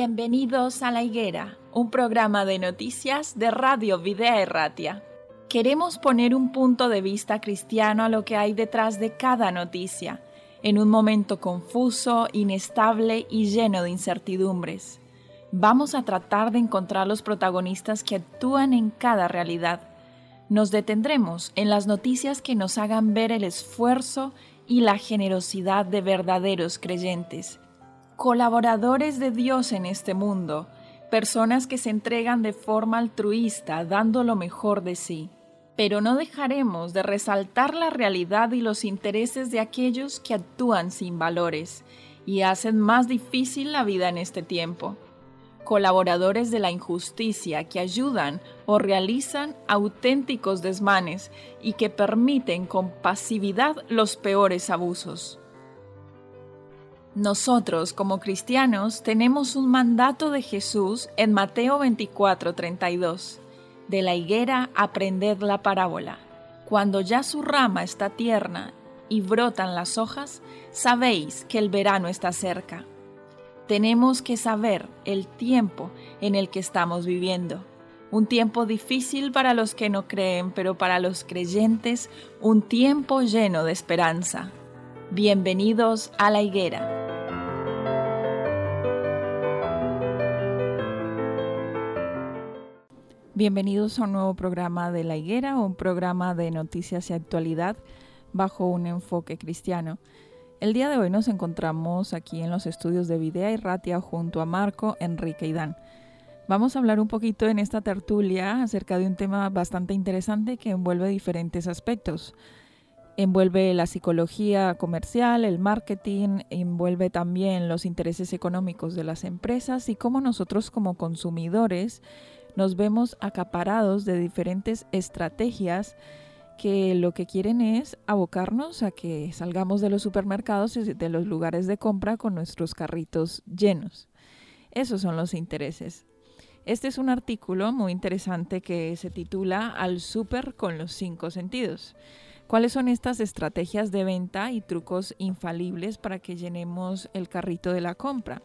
Bienvenidos a La Higuera, un programa de noticias de Radio Videa Erratia. Queremos poner un punto de vista cristiano a lo que hay detrás de cada noticia, en un momento confuso, inestable y lleno de incertidumbres. Vamos a tratar de encontrar los protagonistas que actúan en cada realidad. Nos detendremos en las noticias que nos hagan ver el esfuerzo y la generosidad de verdaderos creyentes colaboradores de Dios en este mundo, personas que se entregan de forma altruista, dando lo mejor de sí. Pero no dejaremos de resaltar la realidad y los intereses de aquellos que actúan sin valores y hacen más difícil la vida en este tiempo. Colaboradores de la injusticia que ayudan o realizan auténticos desmanes y que permiten con pasividad los peores abusos. Nosotros como cristianos tenemos un mandato de Jesús en Mateo 24, 32. De la higuera aprended la parábola. Cuando ya su rama está tierna y brotan las hojas, sabéis que el verano está cerca. Tenemos que saber el tiempo en el que estamos viviendo. Un tiempo difícil para los que no creen, pero para los creyentes un tiempo lleno de esperanza. Bienvenidos a la higuera. Bienvenidos a un nuevo programa de La Higuera, un programa de noticias y actualidad bajo un enfoque cristiano. El día de hoy nos encontramos aquí en los estudios de Videa y Ratia junto a Marco, Enrique y Dan. Vamos a hablar un poquito en esta tertulia acerca de un tema bastante interesante que envuelve diferentes aspectos. Envuelve la psicología comercial, el marketing, envuelve también los intereses económicos de las empresas y cómo nosotros como consumidores nos vemos acaparados de diferentes estrategias que lo que quieren es abocarnos a que salgamos de los supermercados y de los lugares de compra con nuestros carritos llenos. Esos son los intereses. Este es un artículo muy interesante que se titula Al super con los cinco sentidos. ¿Cuáles son estas estrategias de venta y trucos infalibles para que llenemos el carrito de la compra?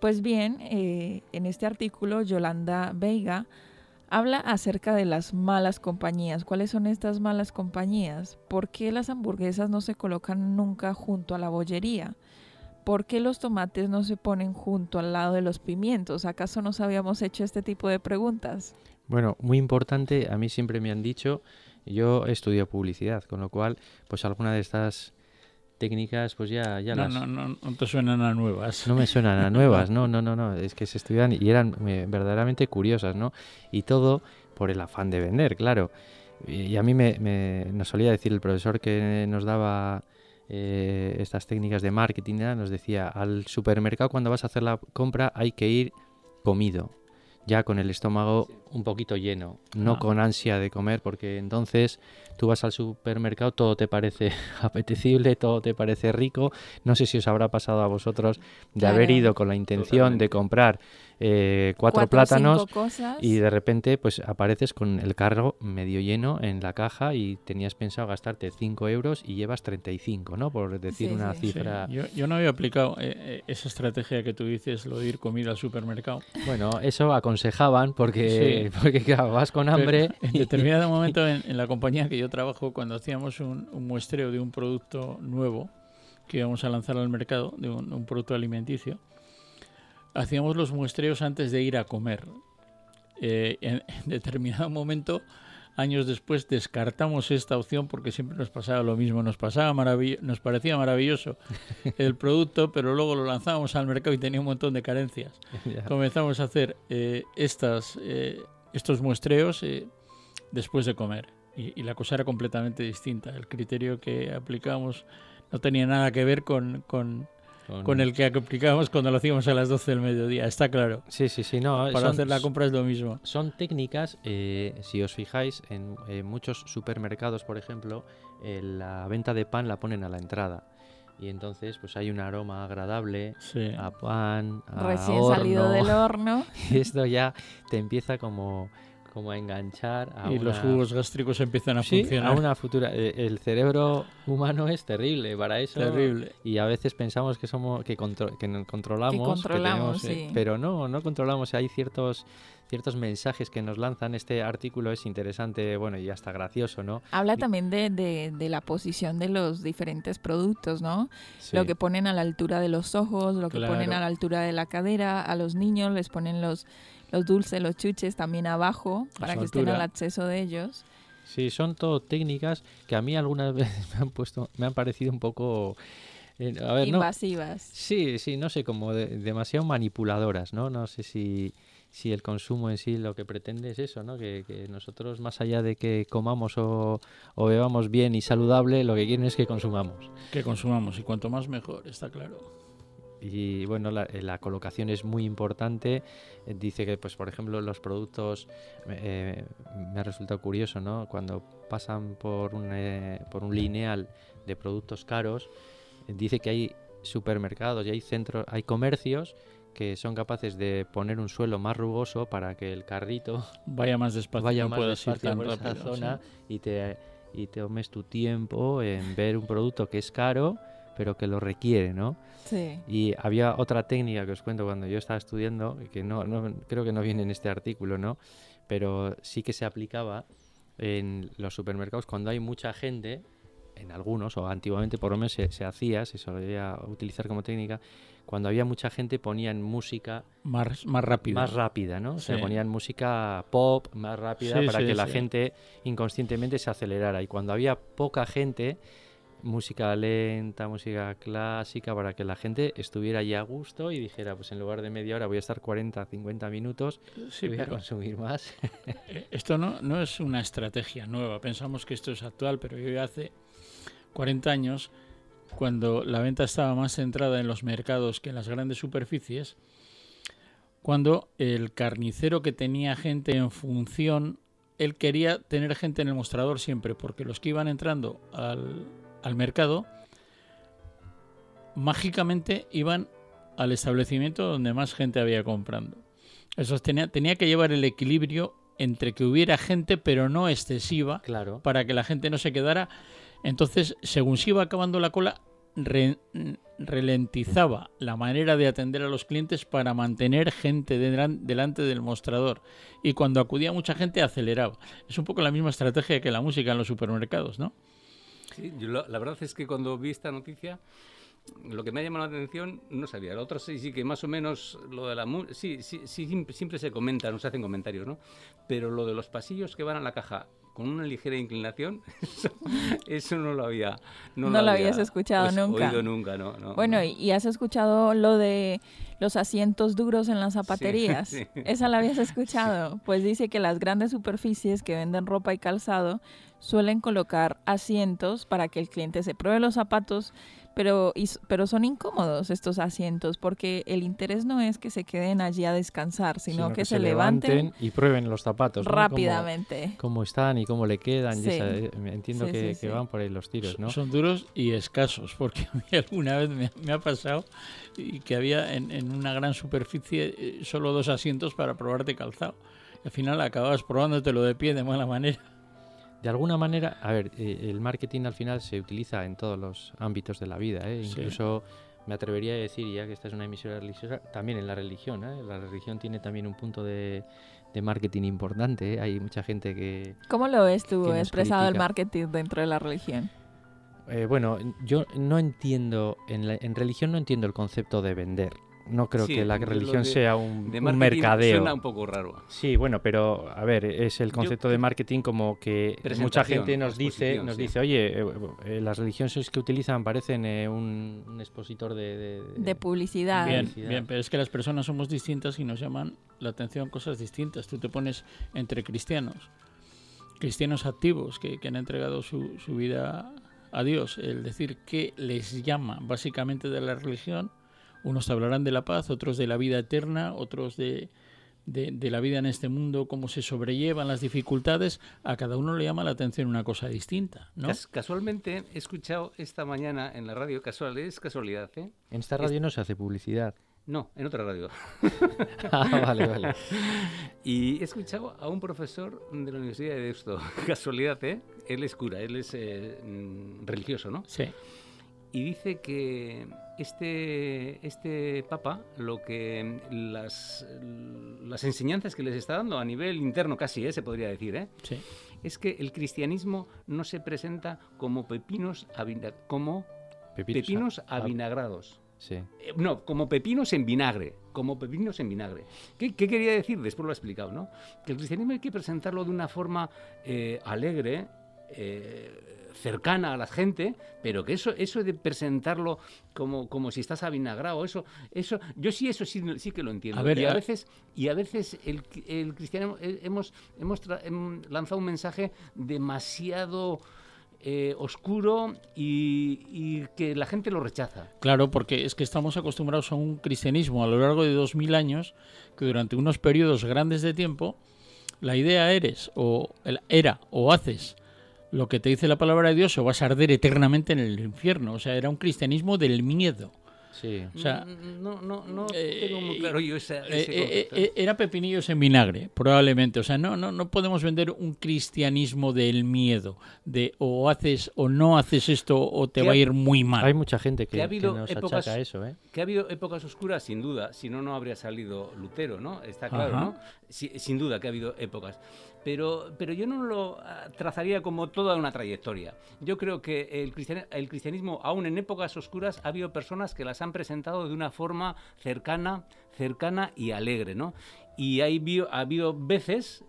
Pues bien, eh, en este artículo Yolanda Veiga habla acerca de las malas compañías. ¿Cuáles son estas malas compañías? ¿Por qué las hamburguesas no se colocan nunca junto a la bollería? ¿Por qué los tomates no se ponen junto al lado de los pimientos? ¿Acaso nos habíamos hecho este tipo de preguntas? Bueno, muy importante, a mí siempre me han dicho, yo estudio publicidad, con lo cual, pues alguna de estas técnicas, pues ya, ya no, las... No, no, no te suenan a nuevas. No me suenan a nuevas, no, no, no, no, es que se estudian y eran verdaderamente curiosas, ¿no? Y todo por el afán de vender, claro. Y, a mí me, nos solía decir el profesor que nos daba eh, estas técnicas de marketing, nos decía, al supermercado cuando vas a hacer la compra hay que ir comido, ya con el estómago un poquito lleno, no ah. con ansia de comer, porque entonces tú vas al supermercado, todo te parece apetecible, todo te parece rico. No sé si os habrá pasado a vosotros de haber ido con la intención de comprar eh, cuatro, plátanos y de repente pues apareces con el carro medio lleno en la caja y tenías pensado gastarte 5 euros y llevas 35, ¿no? Por decir una cifra. Yo, no había aplicado eh, eh, esa estrategia que tú dices, lo de ir comida al supermercado. Bueno, eso aconsejaban porque, porque vas con hambre. en determinado momento en, la compañía que yo trabajo, cuando hacíamos un, muestreo de un producto nuevo que íbamos a lanzar al mercado, de un producto alimenticio, hacíamos los muestreos antes de ir a comer. Eh, en, determinado momento, años después, descartamos esta opción porque siempre nos pasaba lo mismo. Nos, pasaba nos parecía maravilloso el producto, pero luego lo lanzábamos al mercado y tenía un montón de carencias. Comenzamos a hacer eh, estas, eh, estos muestreos después de comer. Y, y, la cosa era completamente distinta. El criterio que aplicábamos no tenía nada que ver con, con con... el que aplicábamos cuando lo hacíamos a las 12 del mediodía, está claro. Sí, sí, sí, no. Para hacer la compra es lo mismo. Son técnicas, eh, si os fijáis, en, muchos supermercados, por ejemplo, eh, la venta de pan la ponen a la entrada. Y entonces, pues hay un aroma agradable a pan, a Recién salido del horno. Y esto ya te empieza como como a enganchar a y los jugos gástricos empiezan a sí, funcionar. a una futura. eh, El cerebro humano es terrible para eso. Terrible. Y a veces pensamos que somos que, contro- que controlamos, que controlamos, tenemos, eh, sí. pero no, no controlamos. Hay ciertos ciertos mensajes que nos lanzan. Este artículo es interesante, bueno, y hasta gracioso, ¿no? Habla también de, de- de la posición de los diferentes productos, ¿no? Sí. Lo que ponen a la altura de los ojos, lo que ponen a la altura de la cadera, a los niños les ponen los, los dulces, los chuches también abajo para que estén al acceso de ellos. Sí, son todo técnicas que a mí algunas veces me han puesto, me han parecido un poco, eh, a ver, no, invasivas. Sí, sí, no sé, como de- demasiado manipuladoras, ¿no? No sé si, si el consumo en sí lo que pretende es eso, ¿no? Que, que nosotros, más allá de que comamos o, o bebamos bien y saludable, lo que quieren es que consumamos. Que consumamos y cuanto más mejor, está claro. Y bueno, la, eh, la colocación es muy importante. Eh, Dice que, pues, por ejemplo, los productos, eh, me ha resultado curioso, ¿no? Cuando pasan por un, eh, por un lineal de productos caros, dice que hay supermercados y hay centros, hay comercios que son capaces de poner un suelo más rugoso para que el carrito Vaya más despacio, vaya no más despacio por esa rápido, sí. zona y te y te tomes tu tiempo en ver un producto que es caro pero que lo requiere, ¿no? Sí. Y había otra técnica que os cuento cuando yo estaba estudiando, que no, no- creo que no viene en este artículo, ¿no? Pero sí que se aplicaba en los supermercados cuando hay mucha gente, en algunos, o antiguamente por lo menos se, se hacía, se solía utilizar como técnica, cuando había mucha gente ponían música Más, más rápido. más rápida, ¿no? O sea, Sí. ponían música pop más rápida Sí, para sí, que la sí. gente inconscientemente se acelerara. Y cuando había poca gente, música lenta, música clásica, para que la gente estuviera ya a gusto y dijera, pues en lugar de media hora voy a estar 40, 50 minutos Sí, voy a consumir más. eh, esto no, no es una estrategia nueva. Pensamos que esto es actual, pero yo hace 40 años, cuando la venta estaba más centrada en los mercados que en las grandes superficies, cuando el carnicero que tenía gente en función, él quería tener gente en el mostrador siempre, porque los que iban entrando al, al mercado, mágicamente iban al establecimiento donde más gente había comprando. Eso tenía, tenía que llevar el equilibrio entre que hubiera gente, pero no excesiva, claro. para que la gente no se quedara. Entonces, según se iba acabando la cola, re- ralentizaba la manera de atender a los clientes para mantener gente delan- delante del mostrador. Y cuando acudía mucha gente, aceleraba. Es un poco la misma estrategia que la música en los supermercados, ¿no? Sí, yo la, verdad es que cuando vi esta noticia, lo que me ha llamado la atención, no sabía. La otra sí, sí que más o menos lo de la sí, sí, sí, siempre, siempre se comenta, no se hacen comentarios, ¿no? Pero lo de los pasillos que van a la caja con una ligera inclinación, eso, eso no lo había. No, No lo habías escuchado pues, nunca. Oído nunca, no. no, Bueno, no. y, has escuchado lo de los asientos duros en las zapaterías. sí. ¿Esa la habías escuchado? Pues dice que las grandes superficies que venden ropa y calzado suelen colocar asientos para que el cliente se pruebe los zapatos, pero, pero son incómodos estos asientos porque el interés no es que se queden allí a descansar, sino, que, se, levanten, y prueben los zapatos. ¿no? Cómo- rápidamente. Cómo, están y cómo le quedan. y Sí. esa- eh, entiendo Sí, que, sí, que sí. van por ahí los tiros, ¿no? Son duros y escasos, porque a mí alguna vez me, me ha pasado y que había en, en una gran superficie eh, solo dos asientos para probarte calzado. Al final acababas probándotelo de pie de mala manera. De alguna manera, a ver, eh, el marketing al final se utiliza en todos los ámbitos de la vida, ¿eh? Sí. incluso me atrevería a decir, ya que esta es una emisora religiosa, también en la religión. ¿eh? La religión tiene también un punto de, de marketing importante. ¿eh? Hay mucha gente que, ¿Cómo lo ves tú expresado el marketing dentro de la religión? eh, bueno, yo no entiendo, en, la- en religión no entiendo el concepto de vender. No creo Sí, que la religión de- sea un, de un marketing mercadeo. Suena un poco raro. Sí, bueno, pero a ver, es el concepto de marketing como que mucha gente nos dice, nos sí. dice, oye, eh, eh, las religiones que utilizan parecen eh, un, un expositor de, de- De publicidad. Bien, Publicidad. bien, pero es que las personas somos distintas y nos llaman la atención cosas distintas. Tú te pones entre cristianos, cristianos activos que, que han entregado su, su vida a Dios, el decir qué les llama básicamente de la religión. Unos hablarán de la paz, otros de la vida eterna, otros de, de, de la vida en este mundo, cómo se sobrellevan las dificultades. A cada uno le llama la atención una cosa distinta, ¿no? Cas- casualmente he escuchado esta mañana en la radio, casual, es casualidad, ¿eh? En esta radio no se hace publicidad. No, en otra radio. ah, vale, vale. Y he escuchado a un profesor de la Universidad de Deusto, casualidad, ¿eh? Él es cura, él es eh, mm, religioso, ¿no? Sí. Y dice que este, este papa, lo que las, las enseñanzas que les está dando a nivel interno casi, ¿eh? se podría decir, ¿eh? Sí. es que el cristianismo no se presenta como pepinos, como Pepinos, pepinos avinagrados. Sí. Eh, No, como pepinos en vinagre. Como pepinos en vinagre. ¿Qué, qué quería decir? Después lo ha explicado, ¿no? Que el cristianismo hay que presentarlo de una forma eh, alegre, eh, cercana a la gente, pero que eso, eso de presentarlo como, como si estás avinagrado, eso, eso, yo sí eso sí, sí que lo entiendo. A ver, y a a- veces, y a veces el, el cristianismo eh, hemos, hemos lanzado un mensaje demasiado eh, oscuro y, y que la gente lo rechaza. Claro, porque es que estamos acostumbrados a un cristianismo a lo largo de dos mil años que durante unos periodos grandes de tiempo la idea eres o era o haces lo que te dice la palabra de Dios o vas a arder eternamente en el infierno. O sea, era un cristianismo del miedo. Sí. O sea, Mm, no, no, no eh, tengo muy claro yo esa- Eh, ese eh, eh, era pepinillos en vinagre, probablemente. O sea, no, no, no podemos vender un cristianismo del miedo, de o haces o no haces esto o te ¿Qué va a ir muy mal. Hay mucha gente que, que ha habido que nos épocas- achaca eso, ¿eh? Que ha habido épocas oscuras, sin duda, si no, no habría salido Lutero, ¿no? Está claro, Ajá. ¿no? Sí, sin duda que ha habido épocas. Pero, pero yo no lo ah, trazaría como toda una trayectoria. Yo creo que el, cristiani- el cristianismo, aún en épocas oscuras, ha habido personas que las han presentado de una forma cercana, cercana y alegre, ¿no? Y hay, ha habido veces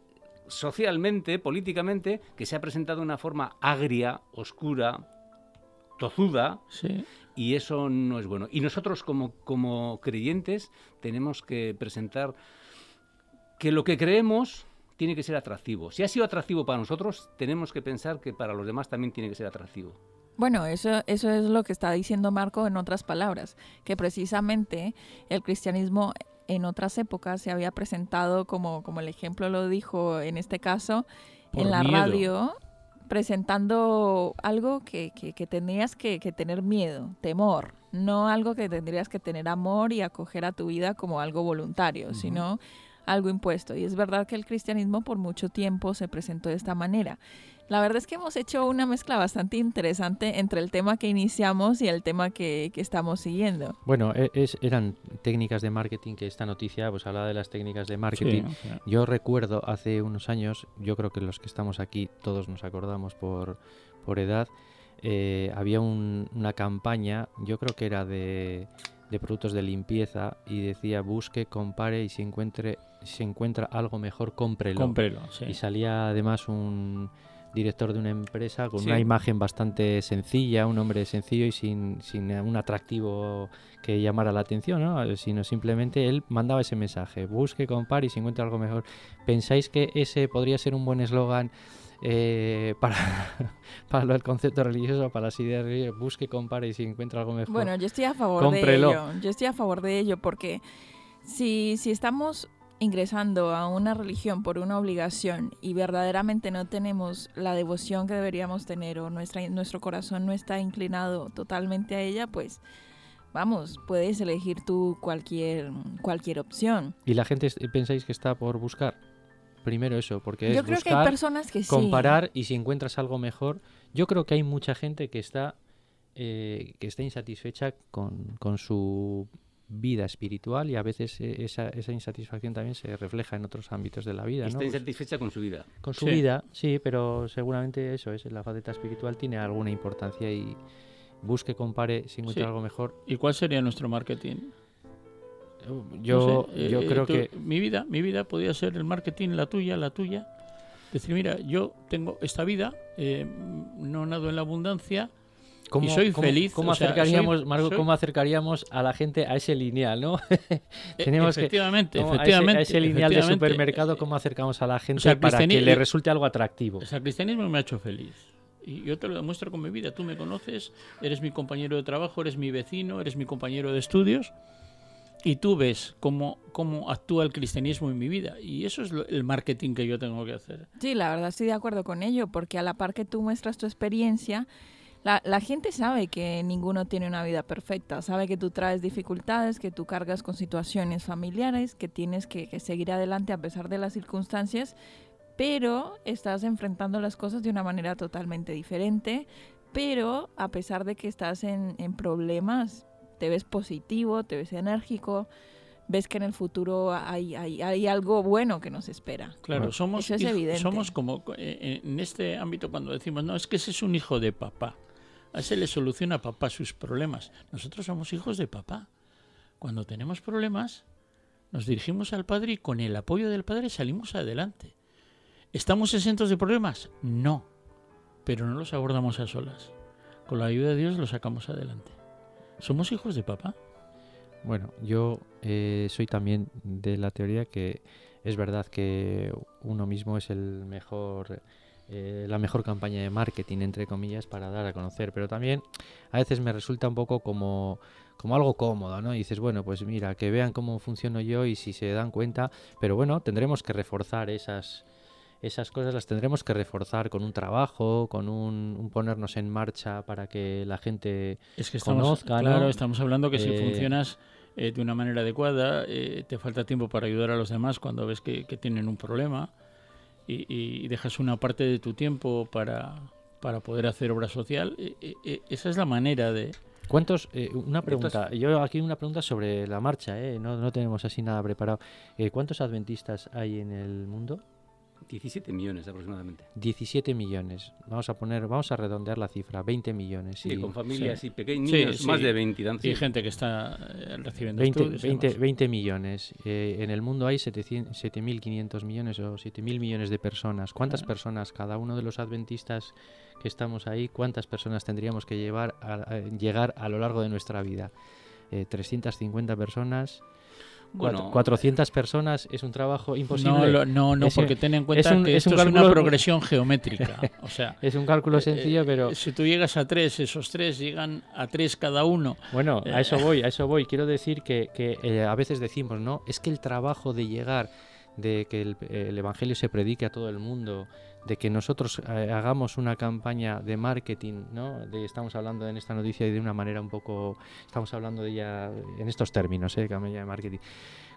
socialmente, políticamente, que se ha presentado de una forma agria, oscura, tozuda, Sí. y eso no es bueno. Y nosotros como, como creyentes tenemos que presentar que lo que creemos tiene que ser atractivo. Si ha sido atractivo para nosotros, tenemos que pensar que para los demás también tiene que ser atractivo. Bueno, eso, eso es lo que está diciendo Marco en otras palabras, que precisamente el cristianismo en otras épocas se había presentado como, como el ejemplo lo dijo en este caso, Por en la miedo. radio, presentando algo que, que, que tenías que, que tener miedo, temor, no algo que tendrías que tener amor y acoger a tu vida como algo voluntario, sino algo impuesto. Y es verdad que el cristianismo por mucho tiempo se presentó de esta manera. La verdad es que hemos hecho una mezcla bastante interesante entre el tema que iniciamos y el tema que, que estamos siguiendo. Bueno, e- es, eran técnicas de marketing que esta noticia pues hablaba de las técnicas de marketing. Sí. Yo recuerdo hace unos años, yo creo que los que estamos aquí todos nos acordamos por, por edad, eh, había un- una campaña, yo creo que era de, de productos de limpieza y decía busque, compare y si encuentre si se encuentra algo mejor, cómprelo. Cómprelo, sí. Y salía además un director de una empresa con Sí. una imagen bastante sencilla, un hombre sencillo y sin, sin un atractivo que llamara la atención, ¿no? sino simplemente él mandaba ese mensaje, busque, compare y si encuentra algo mejor. ¿Pensáis que ese podría ser un buen eslogan eh, para, para lo del concepto religioso, para las ideas religiosas? Busque, compare y si encuentra algo mejor. Bueno, yo estoy a favor Cómprelo. de ello. Yo estoy a favor de ello porque si, si estamos ingresando a una religión por una obligación y verdaderamente no tenemos la devoción que deberíamos tener o nuestra, nuestro corazón no está inclinado totalmente a ella, pues vamos, puedes elegir tú cualquier, cualquier opción. ¿Y la gente pensáis que está por buscar? Primero eso, porque es Yo creo que hay personas que sí. comparar y si encuentras algo mejor. Yo creo que hay mucha gente que está eh, que está insatisfecha con, con su vida espiritual y a veces eh, esa, esa insatisfacción también se refleja en otros ámbitos de la vida. ¿no? Está Pues insatisfecha con su vida. con su Sí. vida, sí, pero seguramente eso es, la faceta espiritual tiene alguna importancia y busque, compare, si encuentra Sí. algo mejor. ¿Y cuál sería nuestro marketing? Yo, No sé, yo eh, creo tú- que Mi vida, mi vida podría ser el marketing, la tuya, la tuya. Decir, mira, yo tengo esta vida, eh, no nado en la abundancia, ¿Cómo, soy cómo- feliz, ¿Cómo o sea, acercaríamos, soy- Margot, soy- cómo acercaríamos a la gente a ese lineal, no? Eh, Tenemos que- efectivamente, ¿Cómo a ese- efectivamente, a ese, lineal de efectivamente, supermercado, ¿cómo acercamos a la gente sea, el para que le resulte algo atractivo? O sea, el cristianismo me ha hecho feliz. Y yo te lo demuestro con mi vida. Tú me conoces, eres mi compañero de trabajo, eres mi vecino, eres mi compañero de estudios. Y tú ves cómo, cómo actúa el cristianismo en mi vida. Y eso es lo- el marketing que yo tengo que hacer. Sí, la verdad estoy de acuerdo con ello, porque a la par que tú muestras tu experiencia, La, la, gente sabe que ninguno tiene una vida perfecta, sabe que tú traes dificultades, que tú cargas con situaciones familiares, que tienes que, que seguir adelante a pesar de las circunstancias, pero estás enfrentando las cosas de una manera totalmente diferente, pero a pesar de que estás en, en problemas, te ves positivo, te ves enérgico, ves que en el futuro hay, hay, hay algo bueno que nos espera. Claro, somos, Eso es evidente. somos como eh, en este ámbito cuando decimos, no, es que ese es un hijo de papá. A ese le soluciona papá sus problemas. Nosotros somos hijos de papá. Cuando tenemos problemas, nos dirigimos al padre y con el apoyo del padre salimos adelante. ¿Estamos exentos de problemas? No, pero no los abordamos a solas. Con la ayuda de Dios los sacamos adelante. ¿Somos hijos de papá? Bueno, yo eh, soy también de la teoría que es verdad que uno mismo es el mejor, eh, la mejor campaña de marketing, entre comillas, para dar a conocer, pero también a veces me resulta un poco como, como algo cómodo, ¿no? Y dices, bueno, pues mira, que vean cómo funciono yo y si se dan cuenta, pero bueno, tendremos que reforzar esas, esas cosas las tendremos que reforzar con un trabajo, con un, un ponernos en marcha para que la gente es que estamos, conozca. Claro, ¿no? estamos hablando que si Eh, funcionas eh, de una manera adecuada, eh, te falta tiempo para ayudar a los demás cuando ves que, que tienen un problema y, y dejas una parte de tu tiempo para, para poder hacer obra social. eh, eh, eh, esa es la manera de... ¿Cuántos? eh, una pregunta. Yo aquí una pregunta sobre la marcha, ¿eh? No, no tenemos así nada preparado. Eh, ¿Cuántos adventistas hay en el mundo? 17 millones aproximadamente. 17 millones. Vamos a poner, vamos a redondear la cifra, 20 millones. Sí, y con familias sí. y pequeños, Sí, niños, sí. más de 20 y gente que está eh, recibiendo 20, estudios. y 20, demás. 20 millones. Eh, en el mundo hay 700 7.500 millones o 7.000 millones de personas. ¿Cuántas Ah. personas, cada uno de los adventistas que estamos ahí, cuántas personas tendríamos que llevar a, a- llegar a lo largo de nuestra vida? Eh, 350 personas. Bueno, Cuatro- 400 personas es un trabajo imposible. No, no, no, Es porque ten en cuenta es un- que es un esto es, una progresión geométrica. O sea, Es un cálculo eh, sencillo, eh, pero si tú llegas a tres, esos tres llegan a tres cada uno. bueno, eh, a eso voy, a eso voy. Quiero decir que, que, eh, a veces decimos, ¿no? Es que el trabajo de llegar, de que el, el Evangelio se predique a todo el mundo, de que nosotros eh, hagamos una campaña de marketing, ¿no? De, estamos hablando en esta noticia de una manera un poco, estamos hablando de ya en estos términos, ¿eh? Campaña de marketing.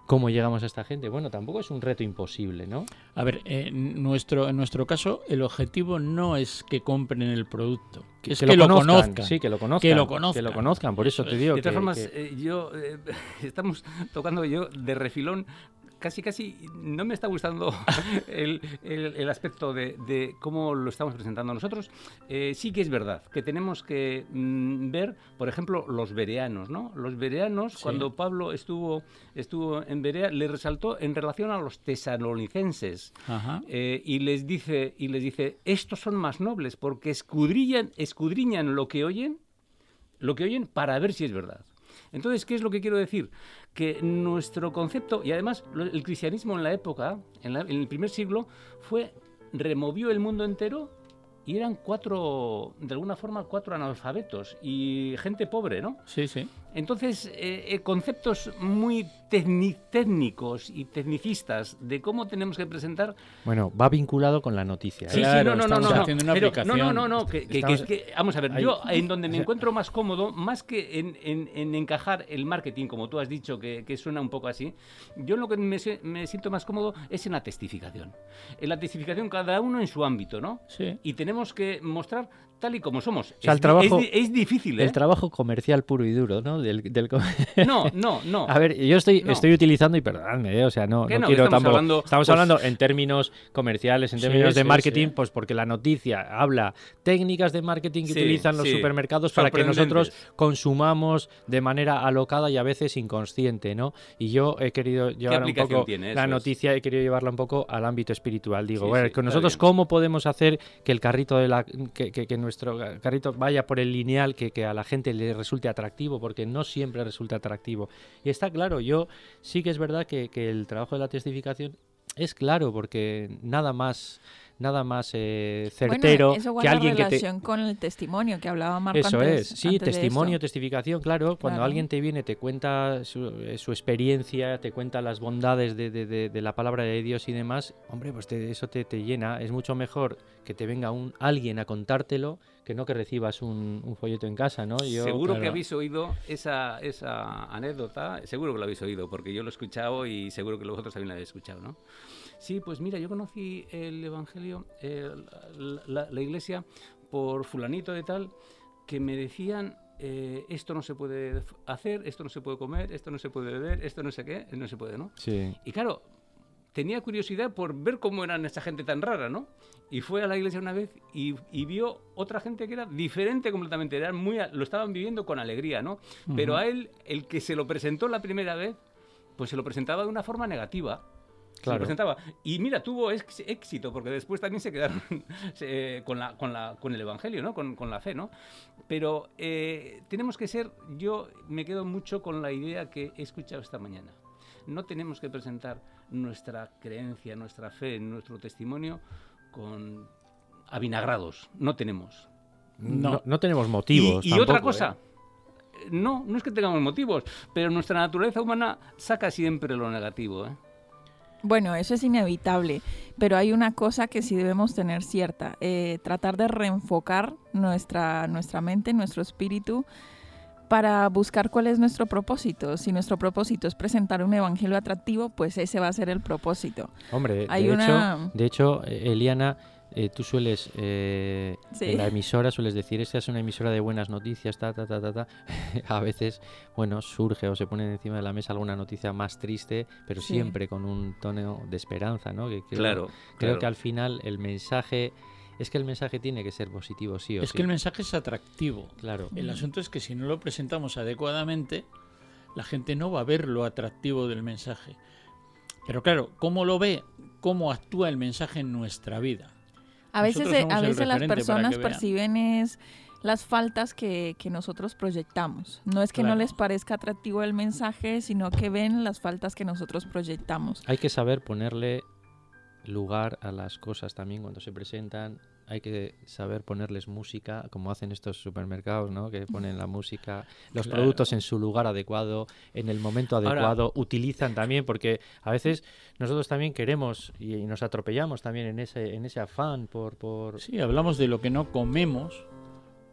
¿Cómo llegamos a esta gente? Bueno, tampoco es un reto imposible, ¿no? A ver, eh, en nuestro, en nuestro caso, el objetivo no es que compren el producto, es que, lo, conozcan. Sí, que lo conozcan. Que lo conozcan. Que lo conozcan. Por eso te es. digo de todas que- formas, que- eh, yo eh, estamos tocando yo de refilón. Casi, casi no me está gustando el, el- el aspecto de, de cómo lo estamos presentando nosotros. Eh, sí que es verdad que tenemos que mm, ver, por ejemplo, los bereanos, ¿no? Los bereanos, Sí. cuando Pablo estuvo, estuvo en Berea, le resaltó en relación a los tesalonicenses. Eh, y les dice y les dice estos son más nobles porque escudrillan escudriñan lo que oyen lo que oyen para ver si es verdad entonces qué es lo que quiero decir que nuestro concepto y además el cristianismo en la época en, la- en el primer siglo fue removió el mundo entero y eran cuatro de alguna forma cuatro analfabetos y gente pobre no Sí, sí. Entonces, eh, eh, conceptos muy técnicos y tecnicistas de cómo tenemos que presentar. Bueno, va vinculado con la noticia. Sí, ¿eh? sí, Claro, no, no, no, no, no. haciendo una Pero- aplicación. No, no, no, no, que, que- Estamos- que- que- vamos a ver, Ahí- yo en donde me encuentro más cómodo, más que en, en- en encajar el marketing, como tú has dicho, que, que suena un poco así, yo lo que me, me siento más cómodo es en la testificación. En la testificación, cada uno en su ámbito, ¿no? Sí. Y tenemos que mostrar tal y como somos. sea, el es, trabajo- es di- es difícil, ¿eh? El trabajo comercial puro y duro, ¿no? Del, No, no, no. A ver, yo estoy, No. estoy utilizando, y perdonadme, ¿eh? o sea, no, Que no no, quiero que estamos tampoco. hablando, estamos pues- hablando en términos comerciales, en Sí, términos de marketing, sí. pues porque la noticia habla técnicas de marketing que utilizan los supermercados para que nosotros consumamos de manera alocada y a veces inconsciente, ¿no? Y yo he querido llevar un poco tiene? la noticia, he querido llevarla un poco al ámbito espiritual. Digo, bueno, está nosotros cómo podemos hacer que el carrito de la que, que- que nuestro carrito vaya por el lineal que, a la gente le resulte atractivo, porque no siempre resulta atractivo. Y está claro, yo sí que es verdad que, que el trabajo de la testificación es claro, porque nada más nada más eh, certero bueno, eso que alguien que te relación con el testimonio que hablaba Marco eso antes, es, sí, antes testimonio, testificación, claro. Cuando Claro. alguien te viene, te cuenta su, eh, su experiencia, te cuenta las bondades de, de- de- de la palabra de Dios y demás, hombre, pues te- eso te, te llena. Es mucho mejor que te venga un alguien a contártelo que no que recibas un, un folleto en casa, ¿no? Yo, seguro que claro. habéis oído esa, esa anécdota, seguro que lo habéis oído, porque yo lo he escuchado y seguro que vosotros también lo habéis escuchado, ¿no? Sí, pues mira, yo conocí el Evangelio, eh, la, la- la iglesia, por fulanito de tal, que me decían, eh, esto no se puede hacer, esto no se puede comer, esto no se puede beber, esto no sé qué, no se puede, ¿no? Sí. Y claro, tenía curiosidad por ver cómo eran esa gente tan rara, ¿no? Y fue a la iglesia una vez y, y vio otra gente que era diferente completamente, eran muy, lo estaban viviendo con alegría, ¿no? Pero a él, el que se lo presentó la primera vez, pues se lo presentaba de una forma negativa. Se Claro. presentaba. Y mira, tuvo éxito, porque después también se quedaron se- con, la, con, la, con el Evangelio, ¿no? Con, con la fe, ¿no? Pero eh, tenemos que ser, yo me quedo mucho con la idea que he escuchado esta mañana. No tenemos que presentar nuestra creencia, nuestra fe, nuestro testimonio con avinagrados. No tenemos. No. No. no tenemos motivos. Y, y otra tampoco, cosa, ¿eh? no, no es que tengamos motivos, pero nuestra naturaleza humana saca siempre lo negativo. ¿eh? Bueno, eso es inevitable, pero hay una cosa que sí debemos tener cierta, eh, tratar de reenfocar nuestra, nuestra mente, nuestro espíritu, para buscar cuál es nuestro propósito. Si nuestro propósito es presentar un evangelio atractivo, pues ese va a ser el propósito. Hombre, Hay de, una- hecho, de hecho, eh, Eliana, eh, tú sueles, eh, Sí. en la emisora sueles decir, esta es una emisora de buenas noticias, ta, ta, ta, ta, ta. A veces, bueno, surge o se pone encima de la mesa alguna noticia más triste, pero Sí. siempre con un tono de esperanza, ¿no? Que creo, Claro, Creo claro. que al final el mensaje, es que el mensaje tiene que ser positivo, sí o Es sí. que el mensaje es atractivo. Claro. El asunto es que si no lo presentamos adecuadamente, la gente no va a ver lo atractivo del mensaje. Pero claro, ¿cómo lo ve? ¿Cómo actúa el mensaje en nuestra vida? A veces, a veces las personas perciben es las faltas que, que nosotros proyectamos. No es que no les parezca atractivo el mensaje, sino que ven las faltas que nosotros proyectamos. Hay que saber ponerle lugar a las cosas también cuando se presentan. Hay que saber ponerles música, como hacen estos supermercados, ¿no? Que ponen la música, los Claro. productos en su lugar adecuado, en el momento Ahora- adecuado, utilizan también, porque a veces nosotros también queremos y, y nos atropellamos también en ese, en ese afán por, por... Sí, hablamos de lo que no comemos,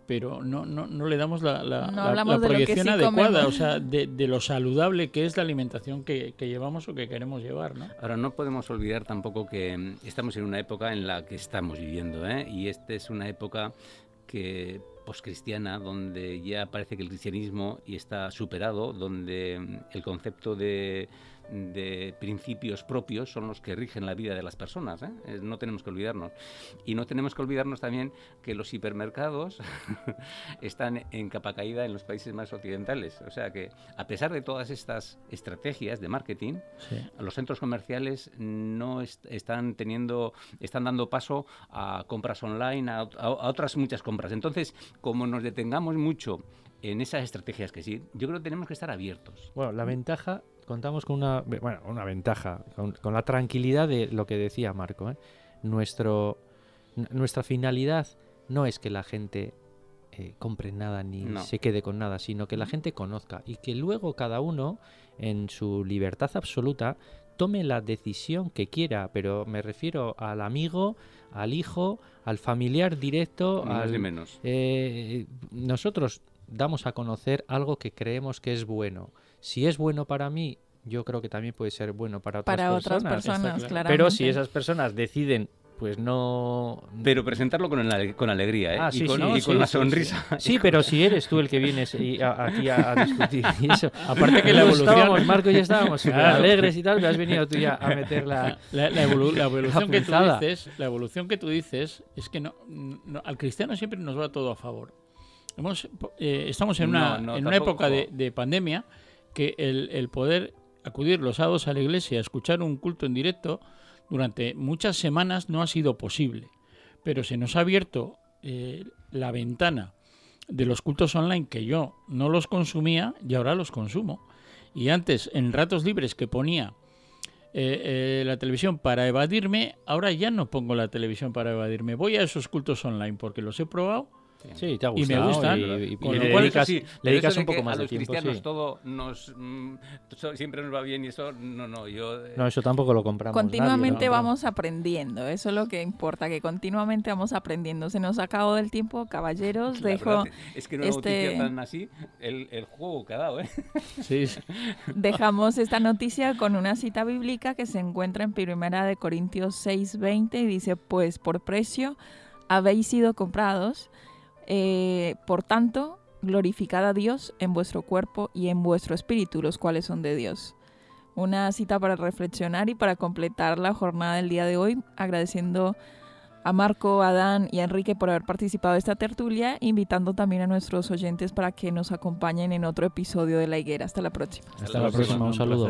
pero no, no, no le damos la, la- No proyección sí adecuada, comemos. o sea, de, de lo saludable que es la alimentación que, que llevamos o que queremos llevar, ¿no? Ahora, no podemos olvidar tampoco que mm, estamos en una época en la que estamos viviendo, ¿eh? y esta es una época que poscristiana, donde ya parece que el cristianismo y está superado, donde mm, el concepto de, de principios propios son los que rigen la vida de las personas. ¿eh? No tenemos que olvidarnos. Y no tenemos que olvidarnos también que los hipermercados están en capa caída en los países más occidentales. O sea que, a pesar de todas estas estrategias de marketing, Sí. los centros comerciales no est- están teniendo, están dando paso a compras online, a- a otras muchas compras. Entonces, como nos detengamos mucho en esas estrategias que sí, yo creo que tenemos que estar abiertos. Bueno, la ventaja, contamos con una, bueno, una ventaja, con, con la tranquilidad de lo que decía Marco. ¿eh? Nuestro, nuestra finalidad no es que la gente eh, compre nada ni No. se quede con nada, sino que la gente conozca y que luego cada uno, en su libertad absoluta, tome la decisión que quiera, pero me refiero al amigo, al hijo, al familiar directo, más al, ni menos. eh, nosotros damos a conocer algo que creemos que es bueno. Si es bueno para mí, yo creo que también puede ser bueno para otras Para otras personas. personas, claro. Pero si esas personas deciden, pues no... Pero presentarlo con, el- con alegría, ¿eh? Ah, y con, sí, y no, con sí, la sí, sonrisa. Sí, pero si eres tú el que vienes y a- aquí a, a discutir y eso. Aparte que la evolución- estábamos, Marco y yo estábamos súper Claro. alegres y tal, pero has venido tú ya a meter la... La, la evolu- la evolución que tú dices, la evolución que tú dices es que no, no- al cristiano siempre nos va todo a favor. Hemos, eh, estamos en una, No, en una época de, de pandemia que el, poder acudir los sábados a la iglesia a escuchar un culto en directo durante muchas semanas no ha sido posible. Pero se nos ha abierto eh, la ventana de los cultos online que yo no los consumía y ahora los consumo. Y antes, en ratos libres que ponía eh, eh, la televisión para evadirme, ahora ya no pongo la televisión para evadirme. Voy a esos cultos online porque los he probado Sí, te ha Y me gustado. gustan, y- y- y le cual, dedicas, sí, le dedicas un poco más a de los tiempo. cristianos sí. todo nos mm, siempre nos va bien y eso no no yo eh, No, eso tampoco lo compramos. Continuamente nadie, ¿no? vamos aprendiendo, eso es lo que importa, que continuamente vamos aprendiendo. Se nos ha acabado el tiempo, caballeros, la dejo, verdad es que una este- tan así el, el juego que ha dado ¿eh? Sí. dejamos esta noticia con una cita bíblica que se encuentra en Primera de Corintios 6:20 y dice, pues por precio habéis sido comprados, eh, por tanto, glorificad a Dios en vuestro cuerpo y en vuestro espíritu, los cuales son de Dios. Una cita para reflexionar y para completar la jornada del día de hoy, agradeciendo a Marco, a Adán y a Enrique por haber participado de esta tertulia, invitando también a nuestros oyentes para que nos acompañen en otro episodio de La Higuera. Hasta la próxima. Hasta la próxima, un saludo.